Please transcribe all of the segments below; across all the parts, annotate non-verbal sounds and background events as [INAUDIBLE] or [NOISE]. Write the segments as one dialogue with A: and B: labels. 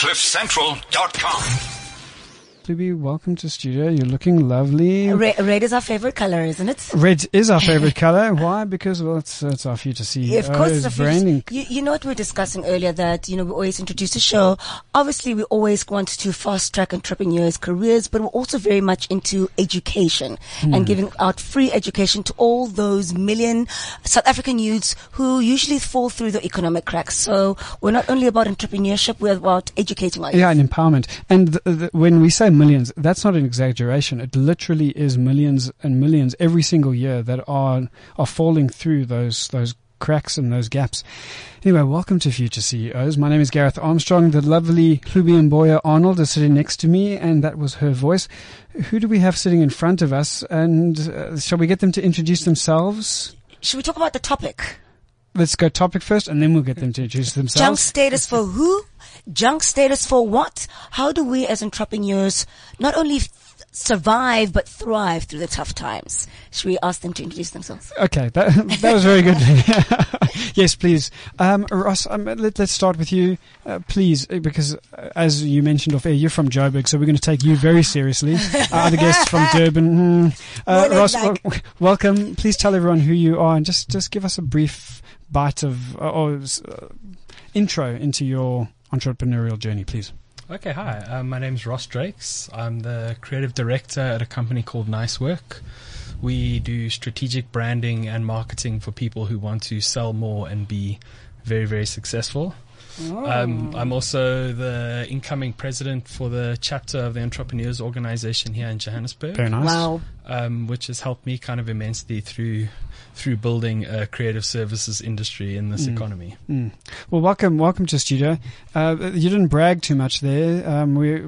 A: CliffCentral.com.
B: Libby, welcome to studio. You're looking lovely.
C: Red, red is our favorite color, isn't it?
B: Red is our favorite [LAUGHS] color. Why? Because well, it's it's our future see.
C: Yeah, of course, it's
B: branding.
C: You, you know what we were discussing earlier that, you know, we always introduce a show. Obviously, we always want to fast track entrepreneurs' careers, but we're also very much into education
B: Hmm.
C: and giving out free education to all those million South African youths who usually fall through the economic cracks. So we're not only about entrepreneurship, we're about educating our youth.
B: Yeah, and empowerment. And th- th- when we say millions, that's not an exaggeration. It literally is millions and millions every single year that are are falling through those those cracks and those gaps. Anyway, welcome to Future CEOs. My name is Gareth Armstrong. The lovely Hlubi Mboya Arnold is sitting next to me, and that was her voice. Who do we have sitting in front of us? And uh, shall we get them to introduce themselves?
C: Should we talk about the topic?
B: Let's go topic first, and then we'll get them to introduce themselves.
C: Junk status for who? Junk status for what? How do we as entrepreneurs not only f- survive but thrive through the tough times? Should we ask them to introduce themselves?
B: Okay, that [LAUGHS] that was very good. [LAUGHS] yes, please, um, Ross. Um, let, us start with you, uh, please, uh, because uh, as you mentioned off air, you're from Joburg, so we're going to take you very seriously. Our [LAUGHS] other guests from Durban. hmm. Uh, Ross, wel- welcome. Please tell everyone who you are and just just give us a brief bite of uh, or uh, intro into your entrepreneurial journey, please.
D: Okay, hi. Um, my name's Ross Drakes. I'm the creative director at a company called Nice Work. We do strategic branding and marketing for people who want to sell more and be very, very successful. Um, I'm also the incoming president for the chapter of the Entrepreneurs Organization here in Johannesburg,
B: Very nice.
C: Wow.
D: Um, which has helped me kind of immensely through through building a creative services industry in this economy.
B: Mm. Well, welcome, welcome to studio. Uh, you didn't brag too much there. Um, we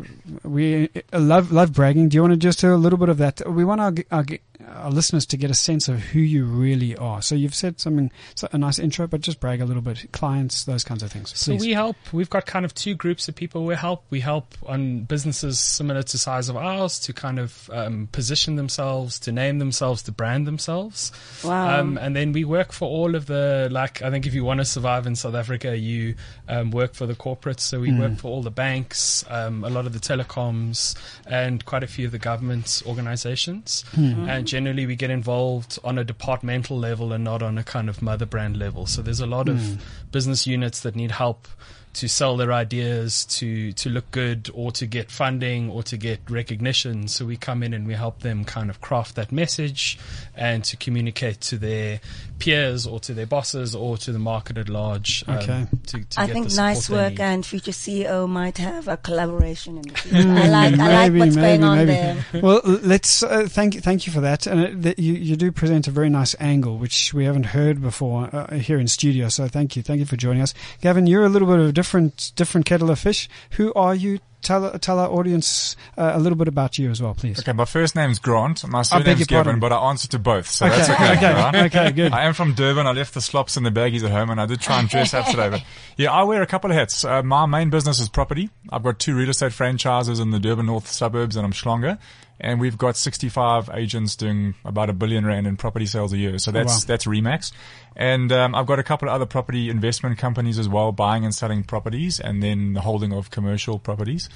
B: we uh, love love bragging. Do you want to just do a little bit of that? We want our, our our listeners to get a sense of who you really are. So you've said something, a nice intro, but just brag a little bit. Clients, those kinds of things.
D: So we help. We've got kind of two groups of people we help. We help on businesses similar to size of ours to kind of um, position themselves, to name themselves, to brand themselves.
C: Wow.
D: Um, and then we work for all of the like. I think if you want to survive in South Africa, you um, work for the corporates. So we work for all the banks, um, a lot of the telecoms, and quite a few of the government organizations. And generally, we get involved on a departmental level and not on a kind of mother brand level. So there's a lot of business units that need help to sell their ideas, to to look good, or to get funding, or to get recognition. So we come in and we help them kind of craft that message, and to communicate to their peers, or to their bosses, or to the market at large. um,
B: Okay.
D: to, to
C: I
D: get
C: think
D: the
C: Nice Work
D: need.
C: and Future CEO might have a collaboration in the future. I like, I like
B: Maybe,
C: what's
B: maybe,
C: going on
B: maybe.
C: there.
B: well, let's uh, thank you, thank you for that. And uh, th- you you do present a very nice angle, which we haven't heard before uh, here in studio. So thank you, thank you for joining us, Gavin. You're a little bit of a different different kettle of fish. Who are you? Tell tell our audience uh, a little bit about you as well, please.
E: Okay, my first name's Grant. My surname's. Gavin, but I answer to both, so that's
B: Okay,
E: okay.
B: okay,
E: right?
B: okay, good. [LAUGHS]
E: I am from Durban. I left the slops and the baggies at home, and I did try and dress up today. But [LAUGHS] yeah, I wear a couple of hats. Uh, my main business is property. I've got two real estate franchises in the Durban North suburbs, and Umhlanga. And we've got 65 agents doing about a billion rand in property sales a year. So that's
B: wow.
E: that's Remax. And um, I've got a couple of other property investment companies as well, buying and selling properties, and then the holding of commercial properties.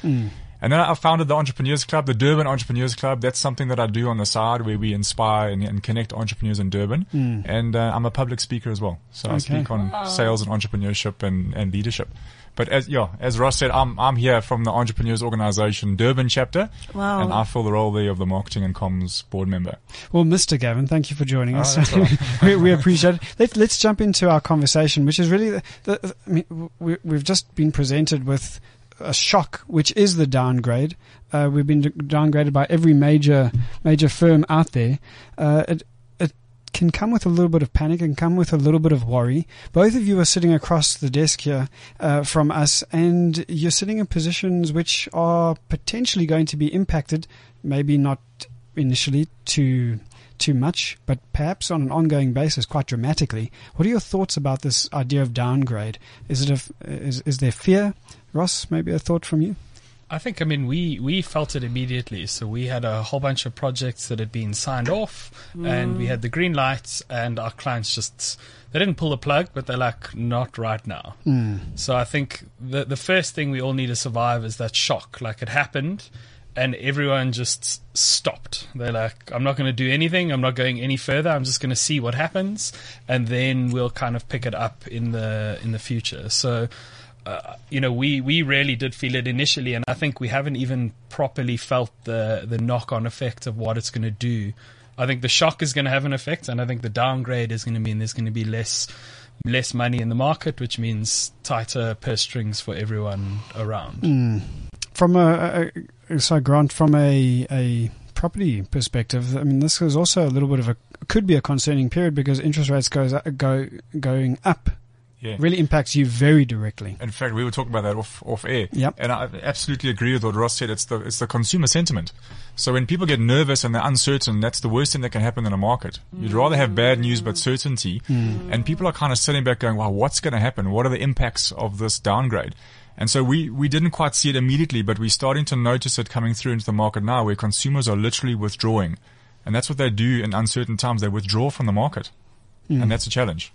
E: And then I founded the Entrepreneurs Club, the Durban Entrepreneurs Club. That's something that I do on the side where we inspire and, and connect entrepreneurs in Durban. And uh, I'm a public speaker as well. So I speak on sales and entrepreneurship and, and leadership. But as, yeah, as Ross said, I'm, I'm here from the Entrepreneurs Organization Durban chapter.
C: Wow.
E: And I fill the role there of the marketing and comms board member.
B: Well, Mr. Gavin, thank you for joining
E: Oh,
B: us.
E: that's all right. [LAUGHS]
B: we, we appreciate it. Let, let's jump into our conversation, which is really the, the, I mean, we, we've just been presented with a shock, which is the downgrade. Uh, we've been downgraded by every major major firm out there. Uh, it, it can come with a little bit of panic and come with a little bit of worry. Both of you are sitting across the desk here uh, from us, and you're sitting in positions which are potentially going to be impacted, maybe not initially too too much, but perhaps on an ongoing basis, quite dramatically. What are your thoughts about this idea of downgrade? Is it a, is is there fear, Ross? Maybe a thought from you.
D: I think, I mean, we, we felt it immediately. So we had a whole bunch of projects that had been signed off and we mm. had the green lights and our clients just, they didn't pull the plug, but they're like, not right now. Mm. So I think the, the first thing we all need to survive is that shock. Like it happened and everyone just stopped. They're like, I'm not going to do anything. I'm not going any further. I'm just going to see what happens. And then we'll kind of pick it up in the, in the future. So, uh, you know, we, we really did feel it initially, and I think we haven't even properly felt the, the knock on effect of what it's going to do. I think the shock is going to have an effect, and I think the downgrade is going to mean there's going to be less less money in the market, which means tighter purse strings for everyone around.
B: From a, a so Grant, from a a property perspective, I mean, this is also a little bit of a could be a concerning period because interest rates goes go going up
E: Yeah.
B: really impacts you very directly.
E: In fact, we were talking about that off off air.
B: Yep.
E: And I absolutely agree with what Ross said. It's the it's the consumer sentiment. So when people get nervous and they're uncertain, that's the worst thing that can happen in a market. You'd mm. rather have bad news but certainty. Mm. And people are kind of sitting back going, "Wow, what's going to happen? What are the impacts of this downgrade?" And so we, we didn't quite see it immediately, but we're starting to notice it coming through into the market now where consumers are literally withdrawing. And that's what they do in uncertain times. They withdraw from the market. Mm. And that's a challenge.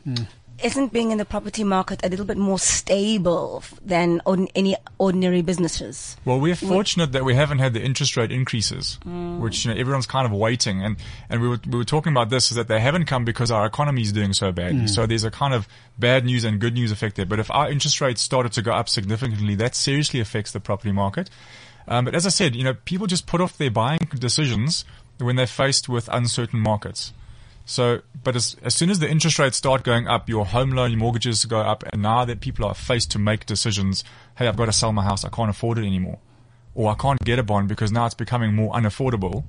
C: Isn't being in the property market a little bit more stable than on any ordinary businesses?
E: Well, we're fortunate that we haven't had the interest rate increases, which you know everyone's kind of waiting. And and we were we were talking about this is that they haven't come because our economy is doing so badly. So there's a kind of bad news and good news effect there. But if our interest rates started to go up significantly, that seriously affects the property market. Um, but as I said, you know, people just put off their buying decisions when they're faced with uncertain markets. So, but as, as soon as the interest rates start going up, your home loan, your mortgages go up, and now that people are faced to make decisions, hey, I've got to sell my house, I can't afford it anymore, or I can't get a bond because now it's becoming more unaffordable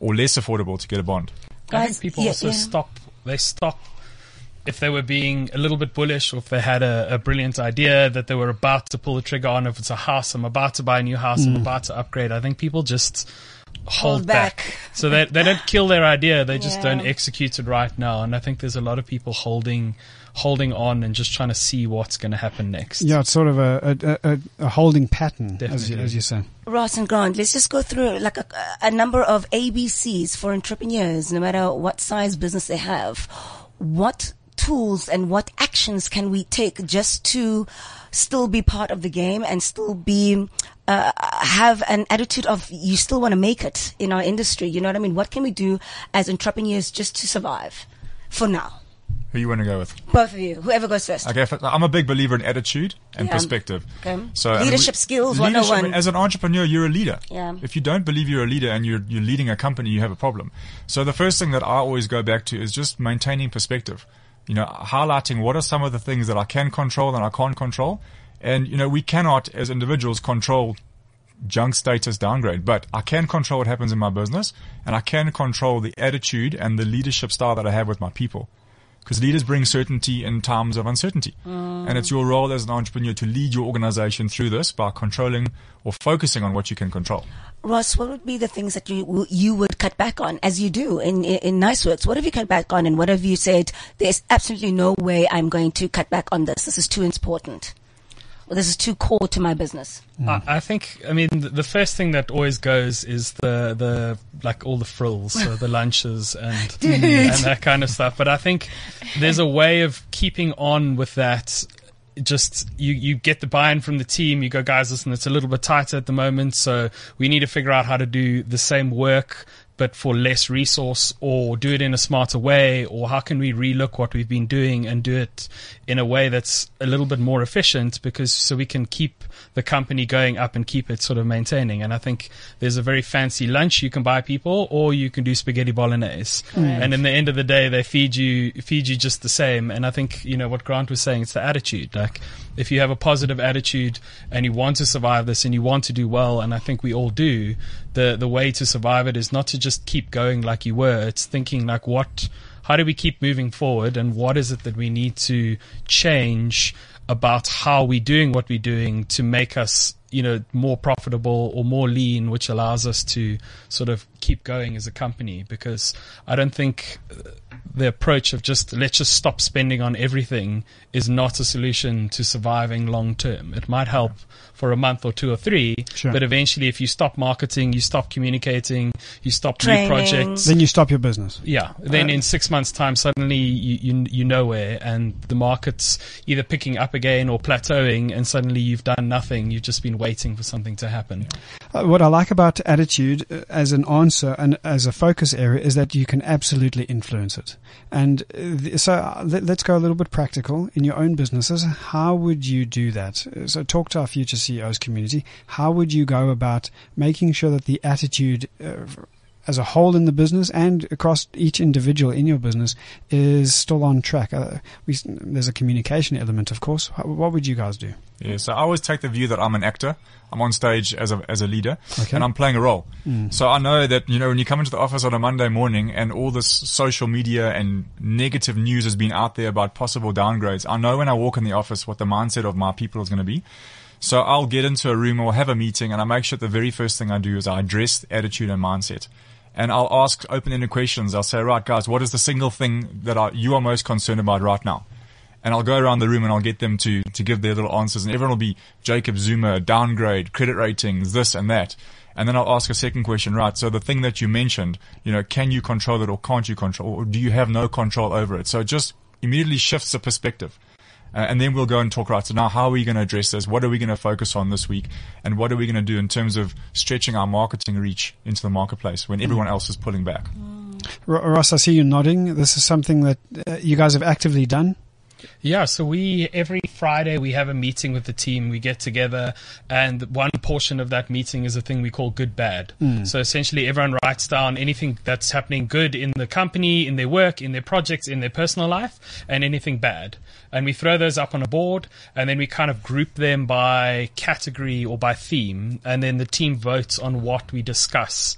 E: or less affordable to get a bond.
D: I think people
C: yeah,
D: also
C: yeah.
D: stop. They stop if they were being a little bit bullish, or if they had a, a brilliant idea that they were about to pull the trigger on. If it's a house, I'm about to buy a new house. I'm mm. about to upgrade. I think people just hold,
C: Hold back.
D: So they they don't kill their idea. They just
C: Yeah.
D: don't execute it right now. And I think there's a lot of people holding holding on and just trying to see what's going to happen next.
B: Yeah, it's sort of a a, a, a holding pattern, as you,
D: Definitely.
B: as you say.
C: Ross and Grant, let's just go through like a, a number of ABCs for entrepreneurs, no matter what size business they have. What tools and what actions can we take just to still be part of the game and still be uh, have an attitude of you still want to make it in our industry? You know what I mean? What can we do as entrepreneurs just to survive for now?
E: Who you want to go with?
C: Both of you, whoever goes first.
E: Okay, I'm a big believer in attitude and
C: Yeah.
E: perspective.
C: Okay.
E: So I mean,
C: Leadership skills,
E: leadership,
C: 101.
E: I mean, as an entrepreneur, you're a leader.
C: Yeah.
E: If you don't believe you're a leader and you're you're leading a company, you have a problem. So the first thing that I always go back to is just maintaining perspective. You know, highlighting what are some of the things that I can control and I can't control. And you know, we cannot as individuals control junk status downgrade, but I can control what happens in my business and I can control the attitude and the leadership style that I have with my people. Because leaders bring certainty in times of uncertainty. Mm. And it's your role as an entrepreneur to lead your organization through this by controlling or focusing on what you can control.
C: Ross, what would be the things that you you would cut back on, as you do in in, in Nice Works? What have you cut back on, and what have you said? There's absolutely no way I'm going to cut back on this. This is too important. Well, this is too core to my business.
D: I, I think, I mean, the, the first thing that always goes is the, the, like all the frills, so the lunches and, [LAUGHS] and that kind of stuff. But I think there's a way of keeping on with that. Just, you, you get the buy-in from the team. You go, guys, listen, it's a little bit tighter at the moment. So we need to figure out how to do the same work but for less resource or do it in a smarter way? Or how can we relook what we've been doing and do it in a way that's a little bit more efficient? Because so we can keep the company going up and keep it sort of maintaining. And I think there's a very fancy lunch you can buy people or you can do spaghetti bolognese. And in the end of the day they feed you feed you just the same. And I think you know what Grant was saying it's the attitude. Like if you have a positive attitude and you want to survive this and you want to do well and I think we all do the the way to survive it is not to just keep going like you were. It's thinking like what how do we keep moving forward and what is it that we need to change about how we're doing what we're doing to make us you know more profitable or more lean which allows us to sort of keep going as a company? Because I don't think uh, the approach of just let's just stop spending on everything is not a solution to surviving long term. It might help for a month or two or three,
B: Sure.
D: but eventually if you stop marketing, you stop communicating, you stop
C: Training.
D: new projects,
B: Then you stop your business.
D: yeah. Then
B: Uh,
D: in six months' time, suddenly you, you you nowhere, and the market's either picking up again or plateauing, and suddenly you've done nothing. You've just been waiting for something to happen.
B: Uh, what I like about attitude uh, as an answer and as a focus area is that you can absolutely influence it. And uh, th- so uh, let, let's go a little bit practical in your own businesses. How would you do that? So talk to our future CEOs community. How would you go about making sure that the attitude uh, as a whole in the business and across each individual in your business is still on track? Uh, we, there's a communication element, of course. How, what would you guys do?
E: Yeah, so I always take the view that I'm an actor. I'm on stage as a as a leader,
B: Okay.
E: and I'm playing a role. So I know that you know when you come into the office on a Monday morning and all this social media and negative news has been out there about possible downgrades. I know when I walk in the office what the mindset of my people is going to be. So I'll get into a room or have a meeting, and I make sure the very first thing I do is I address attitude and mindset. And I'll ask open-ended questions. I'll say, right, guys, what is the single thing that I, you are most concerned about right now? and I'll go around the room and I'll get them to, to give their little answers and everyone will be Jacob Zuma, downgrade, credit ratings, this and that. And then I'll ask a second question, right? So the thing that you mentioned, you know, can you control it or can't you control or do you have no control over it? So it just immediately shifts the perspective. Uh, and then we'll go and talk, right, so now how are we going to address this? What are we going to focus on this week? And what are we going to do in terms of stretching our marketing reach into the marketplace when everyone else is pulling back?
B: Ross, I see you nodding. This is something that uh, you guys have actively done.
D: Yeah, so we every Friday we have a meeting with the team. We get together, and one portion of that meeting is a thing we call good bad. Hmm. So essentially, everyone writes down anything that's happening good in the company, in their work, in their projects, in their personal life, and anything bad. And we throw those up on a board, and then we kind of group them by category or by theme, and then the team votes on what we discuss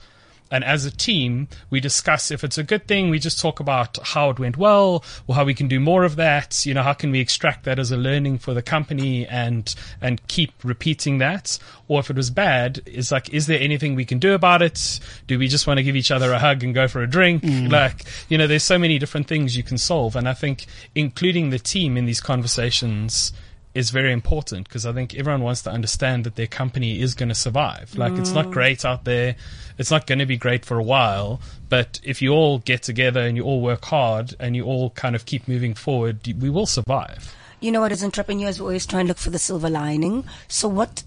D: and as a team, we discuss if it's a good thing, we just talk about how it went well or how we can do more of that. You know, how can we extract that as a learning for the company and, and keep repeating that? Or if it was bad, it's like, is there anything we can do about it? Do we just want to give each other a hug and go for a drink? Mm. Like, you know, there's so many different things you can solve. And I think including the team in these conversations is very important because I think everyone wants to understand that their company is going to survive. Like it's not great out there. It's not going to be great for a while, but if you all get together and you all work hard and you all kind of keep moving forward, we will survive.
C: You know what, as entrepreneurs, we always try and look for the silver lining. So what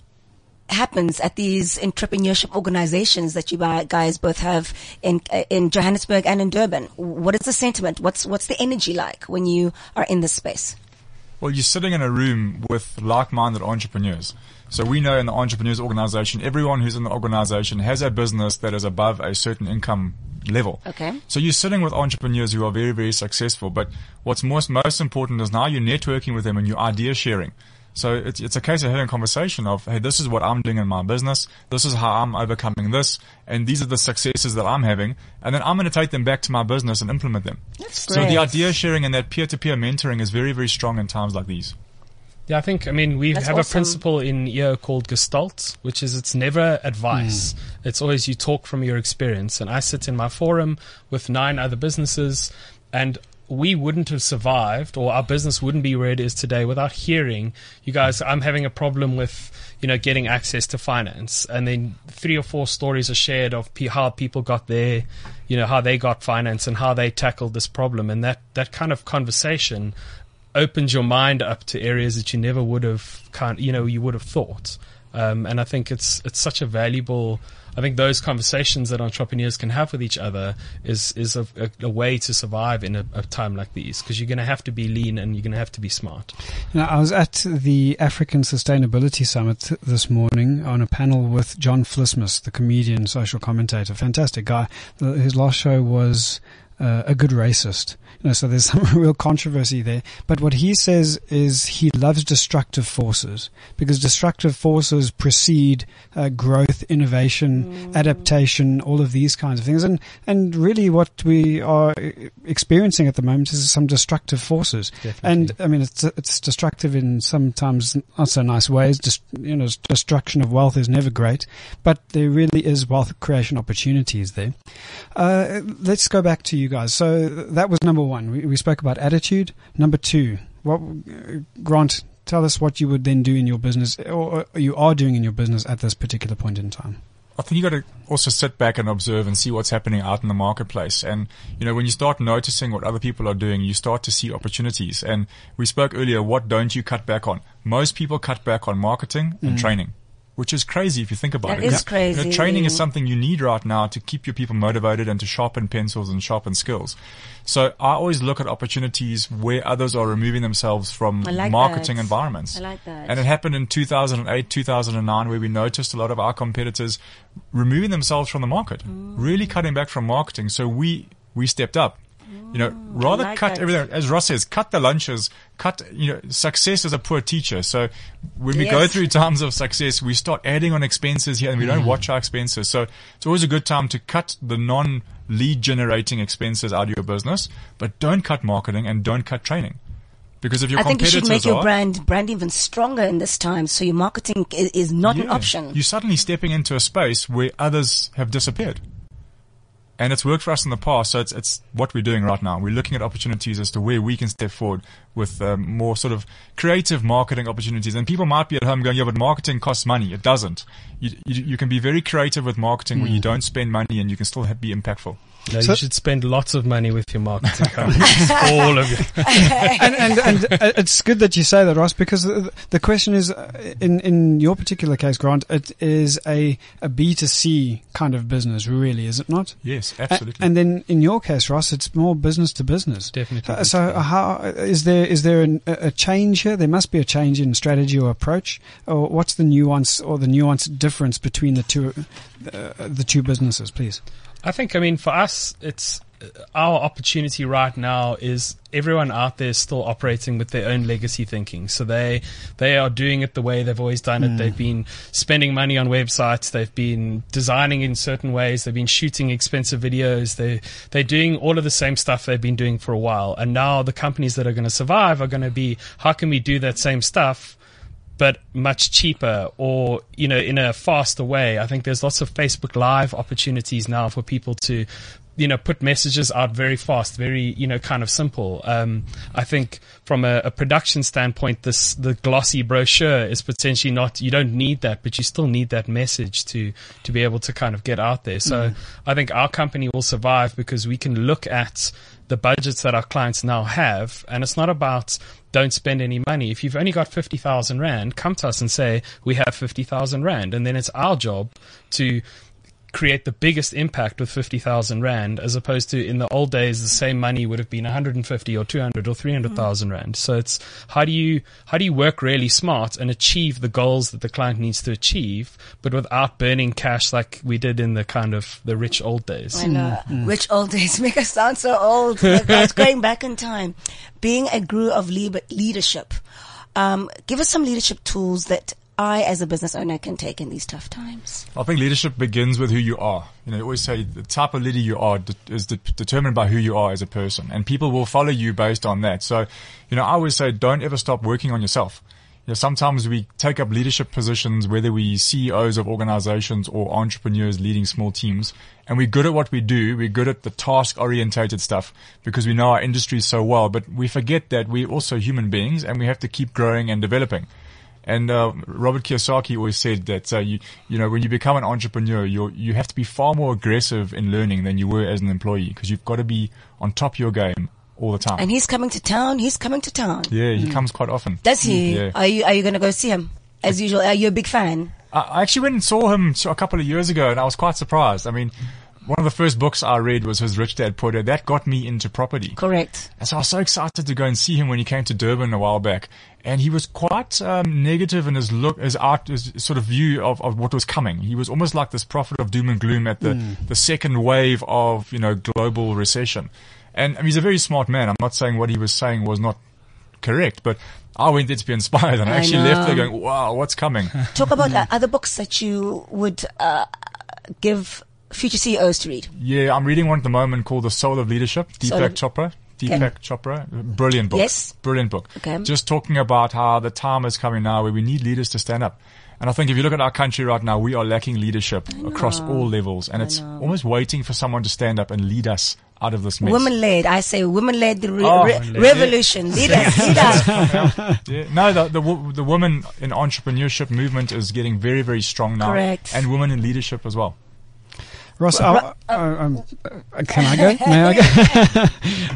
C: happens at these entrepreneurship organizations that you guys both have in uh, in Johannesburg and in Durban? What is the sentiment? What's what's the energy like when you are in this space?
E: Well, you're sitting in a room with like-minded entrepreneurs. So we know in the entrepreneurs organization, everyone who's in the organization has a business that is above a certain income level.
C: Okay.
E: So you're sitting with entrepreneurs who are very, very successful. But what's most, most important is now you're networking with them and you're idea sharing. So it's, it's a case of having a conversation of, hey, this is what I'm doing in my business. This is how I'm overcoming this. And these are the successes that I'm having. And then I'm going to take them back to my business and implement them.
C: That's great.
E: So the
C: great.
E: idea sharing and that peer-to-peer mentoring is very, very strong in times like these.
D: Yeah, I think, I mean, we
C: That's
D: have a principle in EO called Gestalt, which is it's never advice. Hmm. It's always you talk from your experience. And I sit in my forum with nine other businesses and we wouldn't have survived or our business wouldn't be where it is today without hearing you guys, I'm having a problem with, you know, getting access to finance. And then three or four stories are shared of how people got there, you know, how they got finance and how they tackled this problem. And that, that kind of conversation opens your mind up to areas that you never would have kind you know you would have thought um, and I think it's it's such a valuable I think those conversations that entrepreneurs can have with each other is is a, a, a way to survive in a, a time like these because you're going to have to be lean and you're going to have to be smart.
B: Know, I was at the African Sustainability Summit this morning on a panel with John Vlismas, the comedian, social commentator, fantastic guy. His last show was uh, a good racist. You know, so there's [LAUGHS] some real controversy there. But what he says is he loves destructive forces because destructive forces precede uh, growth, innovation, adaptation, all of these kinds of things. And and really, what we are experiencing at the moment is some destructive forces. And I mean, it's it's destructive in sometimes not so nice ways. Just you know, destruction of wealth is never great, but there really is wealth creation opportunities there. Uh, let's go back to you guys. So that was number one. We, we spoke about attitude. Number two, what Grant? Tell us what you would then do in your business, or you are doing in your business at this particular point in time.
E: I think you got to also sit back and observe and see what's happening out in the marketplace. And, you know, when you start noticing what other people are doing, you start to see opportunities. And we spoke earlier, what don't you cut back on? Most people cut back on marketing and mm. training. Which is crazy if you think about
C: That
E: it.
C: is
E: You know,
C: crazy.
E: training is something you need right now to keep your people motivated and to sharpen pencils and sharpen skills. So I always look at opportunities where others are removing themselves from
C: like
E: marketing
C: that.
E: environments.
C: I like that.
E: And it happened in 2008, 2009, where we noticed a lot of our competitors removing themselves from the market,
C: Mm.
E: really cutting back from marketing. So we, we stepped up. You know, rather
C: Mm. like
E: cut
C: that.
E: everything, as Ross says, cut the lunches, cut, you know, success is a poor teacher. So when we go through times of success, we start adding on expenses here and we
C: Mm.
E: don't watch our expenses. So it's always a good time to cut the non lead generating expenses out of your business, but don't cut marketing and don't cut training. Because if your
C: I think you should make your
E: are,
C: brand brand even stronger in this time, so your marketing is, is not an option.
E: You're suddenly stepping into a space where others have disappeared. And it's worked for us in the past, so it's, it's what we're doing right now. We're looking at opportunities as to where we can step forward with um, more sort of creative marketing opportunities. And people might be at home going, yeah, but marketing costs money. It doesn't. You, you, you can be very creative with marketing where you don't spend money and you can still have, be impactful.
D: No,
B: So-
D: you should spend lots of money with your marketing [LAUGHS] companies. all of it. [LAUGHS]
B: and and and uh, it's good that you say that, Ross, because the, the question is, uh, in in your particular case, Grant, it is a a B two C kind of business, really, is it not?
E: Yes,
B: A-
E: absolutely.
B: And then in your case, Ross, it's more business to business.
D: Definitely.
B: Uh, So how is there is there an, a a change here? There must be a change in strategy or approach, or what's the nuance or the nuance difference between the two uh, the two businesses, please?
D: I think, I mean, for us, it's uh, our opportunity right now is everyone out there is still operating with their own legacy thinking. So they, they are doing it the way they've always done it. They've been spending money on websites. They've been designing in certain ways. They've been shooting expensive videos. They, they're doing all of the same stuff they've been doing for a while. And now the companies that are going to survive are going to be, how can we do that same stuff? But much cheaper or you know in a faster way. I think there's lots of facebook live opportunities now for people to you know put messages out very fast very you know kind of simple um, i think from a, a production standpoint this the glossy brochure is potentially not you don't need that but you still need that message to to be able to kind of get out there so i think our company will survive because we can look at the budgets that our clients now have and it's not about don't spend any money. If you've only got 50,000 Rand, come to us and say, we have 50,000 Rand. And then it's our job to create the biggest impact with 50,000 Rand as opposed to in the old days, the same money would have been 150 or 200 or 300,000 mm. Rand. So it's how do you, how do you work really smart and achieve the goals that the client needs to achieve, but without burning cash like we did in the kind of the rich old days?
C: I know. Which old days [LAUGHS] make us sound so old. Like us going back in time. Being a guru of lead- leadership. Um, give us some leadership tools that I, as a business owner, can take in these tough times.
E: I think leadership begins with who you are. You know, they always say the type of leader you are is de- determined by who you are as a person, and people will follow you based on that. So, you know, I always say don't ever stop working on yourself. You know, sometimes we take up leadership positions, whether we CEOs of organizations or entrepreneurs leading small teams, and we're good at what we do. We're good at the task orientated stuff because we know our industry so well, but we forget that we're also human beings and we have to keep growing and developing. And uh, Robert Kiyosaki always said that uh, you you know when you become an entrepreneur, you you have to be far more aggressive in learning than you were as an employee because you've got to be on top of your game all the time.
C: And he's coming to town. He's coming to town.
E: yeah, he comes quite often.
C: Does he?
E: Yeah.
C: Are you, are you going to go see him? As usual, are you a big fan?
E: I I actually went and saw him a couple of years ago, and I was quite surprised. I mean, one of the first books I read was his Rich Dad Poor Dad. That got me into property.
C: Correct.
E: And so I was so excited to go and see him when he came to Durban a while back. And he was quite um, negative in his look, his art, his sort of view of, of what was coming. He was almost like this prophet of doom and gloom at the, the second wave of, you know, global recession. And I mean, he's a very smart man. I'm not saying what he was saying was not correct, but I went there to be [LAUGHS] inspired and I,
C: I
E: actually left there going, wow, what's coming?
C: Talk about [LAUGHS] uh, other books that you would uh, give future CEOs to read.
E: yeah, I'm reading one at the moment called The Soul of Leadership,
C: Soul
E: Deepak
C: of-
E: Chopra. Deepak Chopra, brilliant book.
C: Yes.
E: Brilliant book.
C: Okay.
E: Just talking about how the time is coming now where we need leaders to stand up. And I think if you look at our country right now, we are lacking leadership across all levels. And it's almost waiting for someone to stand up and lead us out of this mess.
C: Women led. I say women led the re-
E: Oh,
C: re-
E: women-led.
C: revolution. Lead us, lead us. [LAUGHS]
E: Yeah. No, the, the the women in entrepreneurship movement is getting very very strong now,
C: Correct.
E: and women in leadership as well.
B: Ross, I, I, um, uh, can I go? May I go?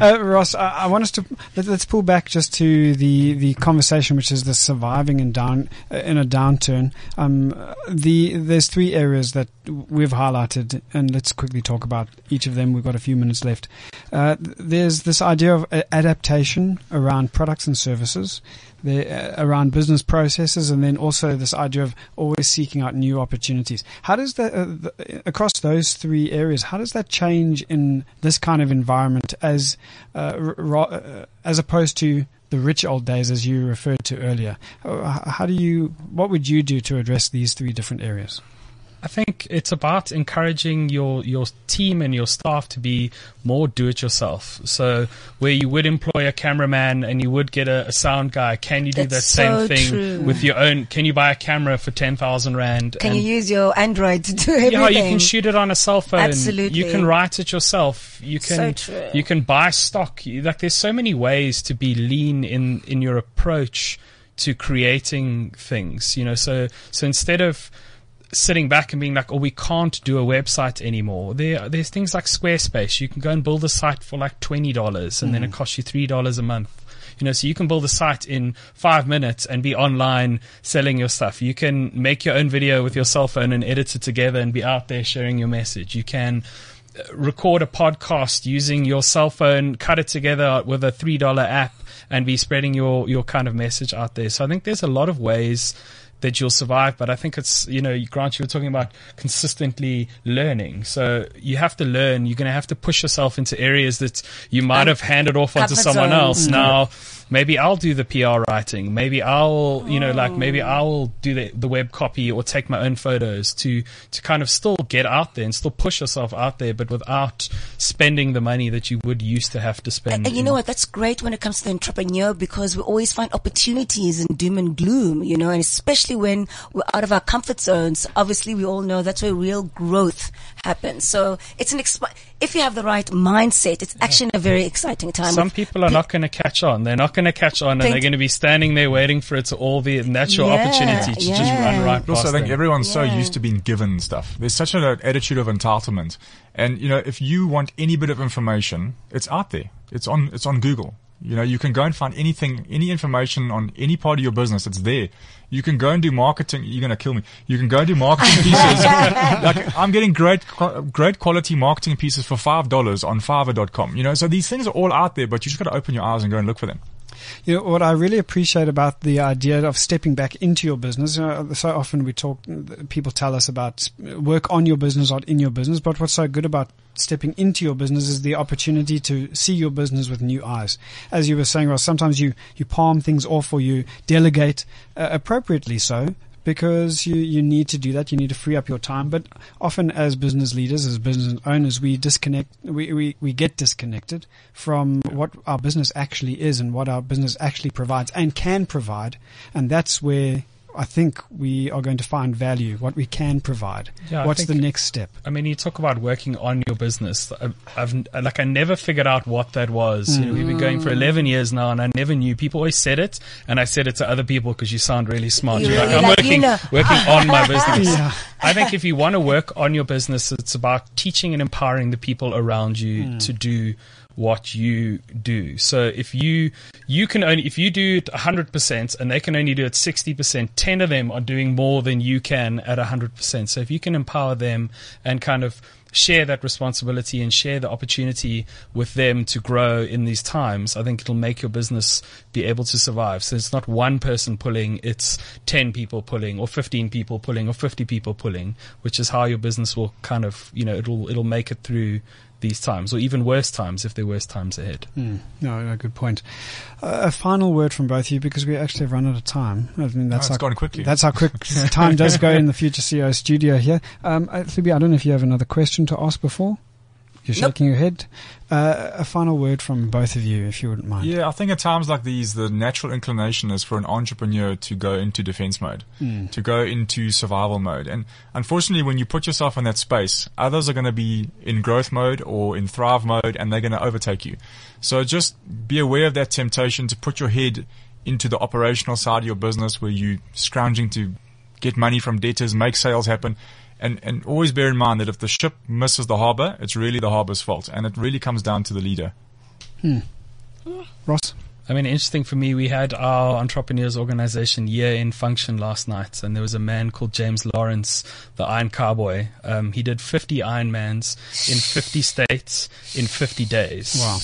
B: [LAUGHS] [LAUGHS] uh, Ross, I, I want us to let, let's pull back just to the, the conversation, which is the surviving in down uh, in a downturn. Um, uh, the there's three areas that we've highlighted, and let's quickly talk about each of them. We've got a few minutes left. Uh, there's this idea of uh, adaptation around products and services. There, uh, around business processes, and then also this idea of always seeking out new opportunities. How does that, uh, the, across those three areas, how does that change in this kind of environment as, uh, uh, as opposed to the rich old days, as you referred to earlier? Uh, h- How do you, what would you do to address these three different areas?
D: I think it's about encouraging your, your team and your staff to be more do it yourself. So where you would employ a cameraman and you would get a, a sound guy, can you do
C: That's
D: that same
C: so
D: thing
C: true.
D: with your own? Can you buy a camera for 10,000 Rand?
C: Can you use your Android to do everything?
D: yeah, you can shoot it on a cell phone.
C: Absolutely.
D: You can write it yourself. You can
C: So true.
D: you can buy stock. Like there's so many ways to be lean in in your approach to creating things. You know, so so instead of sitting back and being like, "Oh, we can't do a website anymore." There, there's things like Squarespace. You can go and build a site for like twenty dollars, and then it costs you three dollars a month. You know, so you can build a site in five minutes and be online selling your stuff. You can make your own video with your cell phone and edit it together and be out there sharing your message. You can uh, record a podcast using your cell phone, cut it together with a three dollar app, and be spreading your your kind of message out there. So I think there's a lot of ways that you'll survive. But I think it's, you know, Grant, you were talking about consistently learning. So you have to learn. You're going to have to push yourself into areas that you might have handed off onto someone else.
C: Mm.
D: Now, maybe I'll do the PR writing. Maybe I'll, you know, like maybe oh. I'll do the, the web copy or take my own photos to, to kind of still get out there and still push yourself out there, but without spending the money that you would used to have to spend.
C: And you know what? That's great when it comes to the entrepreneur because we always find opportunities in doom and gloom, you know, and especially when we're out of our comfort zones. Obviously, we all know that's where real growth happens. So it's an exp- if you have the right mindset, it's actually a very exciting time.
D: Some people are not going to catch on. They're not going to catch on, and
C: Think-
D: they're going to be standing there waiting for it to all be. And that's your
C: Yeah,
D: opportunity to just run right
E: But also, I think
D: them.
E: everyone's so used to being given stuff. There's such an attitude of entitlement, and you know, if you want any bit of information, it's out there. It's on. It's on Google. You know, you can go and find anything, any information on any part of your business. It's there. You can go and do marketing. You're gonna kill me. You can go and do marketing pieces. [LAUGHS] like I'm getting great, great quality marketing pieces for five dollars on Fiverr.com. You know, so these things are all out there, but you just got to open your eyes and go and look for them.
B: You know, what I really appreciate about the idea of stepping back into your business, you know, so often we talk, people tell us about work on your business, not in your business, but what's so good about stepping into your business is the opportunity to see your business with new eyes. As you were saying, well, sometimes you, you palm things off or you delegate uh, appropriately so because you, you need to do that. You need to free up your time. But often as business leaders, as business owners, we disconnect, we, we, we get disconnected from what our business actually is and what our business actually provides and can provide. And that's where I think we are going to find value, what we can provide.
D: Yeah, I
B: What's the next step?
D: I mean, you talk about working on your business. I've, I've like I never figured out what that was. You know, we've been going for mm. eleven years now, and I never knew. People always said it, and I said it to other people because you sound really smart.
C: You
D: You're like,
C: really
D: I'm
C: like,
D: working
C: you know.
D: working on my [LAUGHS] business.
B: Yeah.
D: I think if you want to work on your business, it's about teaching and empowering the people around you mm. to do what you do. So if you you can only if you do it 100% and they can only do it 60%, 10 of them are doing more than you can at 100%. So if you can empower them and kind of share that responsibility and share the opportunity with them to grow in these times, I think it'll make your business be able to survive. So it's not one person pulling, it's 10 people pulling or 15 people pulling or 50 people pulling, which is how your business will kind of, you know, it'll, it'll make it through these times, or even worse times if there are worse times ahead.
B: Mm, no, no, good point. Uh, a final word from both of you because we actually have run out of time. I mean, that's
E: oh,
B: how
E: gone quickly.
B: That's how quick [LAUGHS] time does go in the Future CEO studio here. Um, uh, Hlubi, I don't know if you have another question to ask before. You're shaking nope. your head. Uh, a final word from both of you, if you wouldn't mind.
E: Yeah, I think at times like these, the natural inclination is for an entrepreneur to go into defense mode, mm. to go into survival mode. And unfortunately, when you put yourself in that space, others are going to be in growth mode or in thrive mode, and they're going to overtake you. So just be aware of that temptation to put your head into the operational side of your business where you're scrounging to get money from debtors, make sales happen and, and always bear in mind that if the ship misses the harbor, it's really the harbor's fault. And it really comes down to the leader.
B: Hmm. Ross?
D: I mean, interesting for me, we had our entrepreneurs organization year in function last night, and there was a man called James Lawrence, the Iron Cowboy. Um, he did 50 Ironmans in 50 states in 50 days.
B: Wow.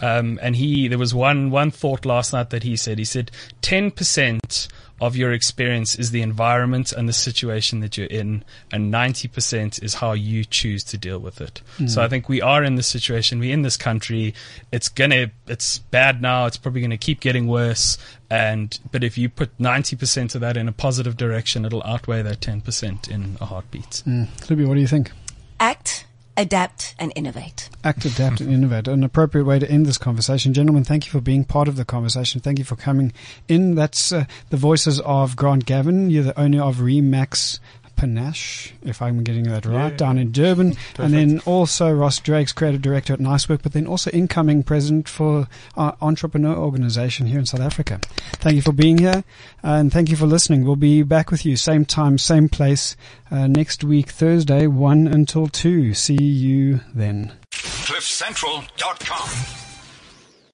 D: Um, and he, there was one, one thought last night that he said, he said, 10% of your experience is the environment and the situation that you're in, and 90% is how you choose to deal with it. Mm. So I think we are in this situation. We're in this country. It's gonna, it's bad now. It's probably gonna keep getting worse. And, but if you put 90% of that in a positive direction, it'll outweigh that 10% in a heartbeat.
B: Mm. Libby, what do you think?
C: Act adapt and innovate.
B: Act, adapt, and innovate. An appropriate way to end this conversation. Gentlemen, thank you for being part of the conversation. Thank you for coming in. That's uh, the voices of Grant Gavin. You're the owner of Remax Panache, if I'm getting that right, yeah. down in Durban. Perfect. And then also Ross Drakes creative director at Nice Work, but then also incoming president for our entrepreneur organization here in South Africa. Thank you for being here and thank you for listening. We'll be back with you same time, same place uh, next week, Thursday, 1 until 2. See you then. CliffCentral.com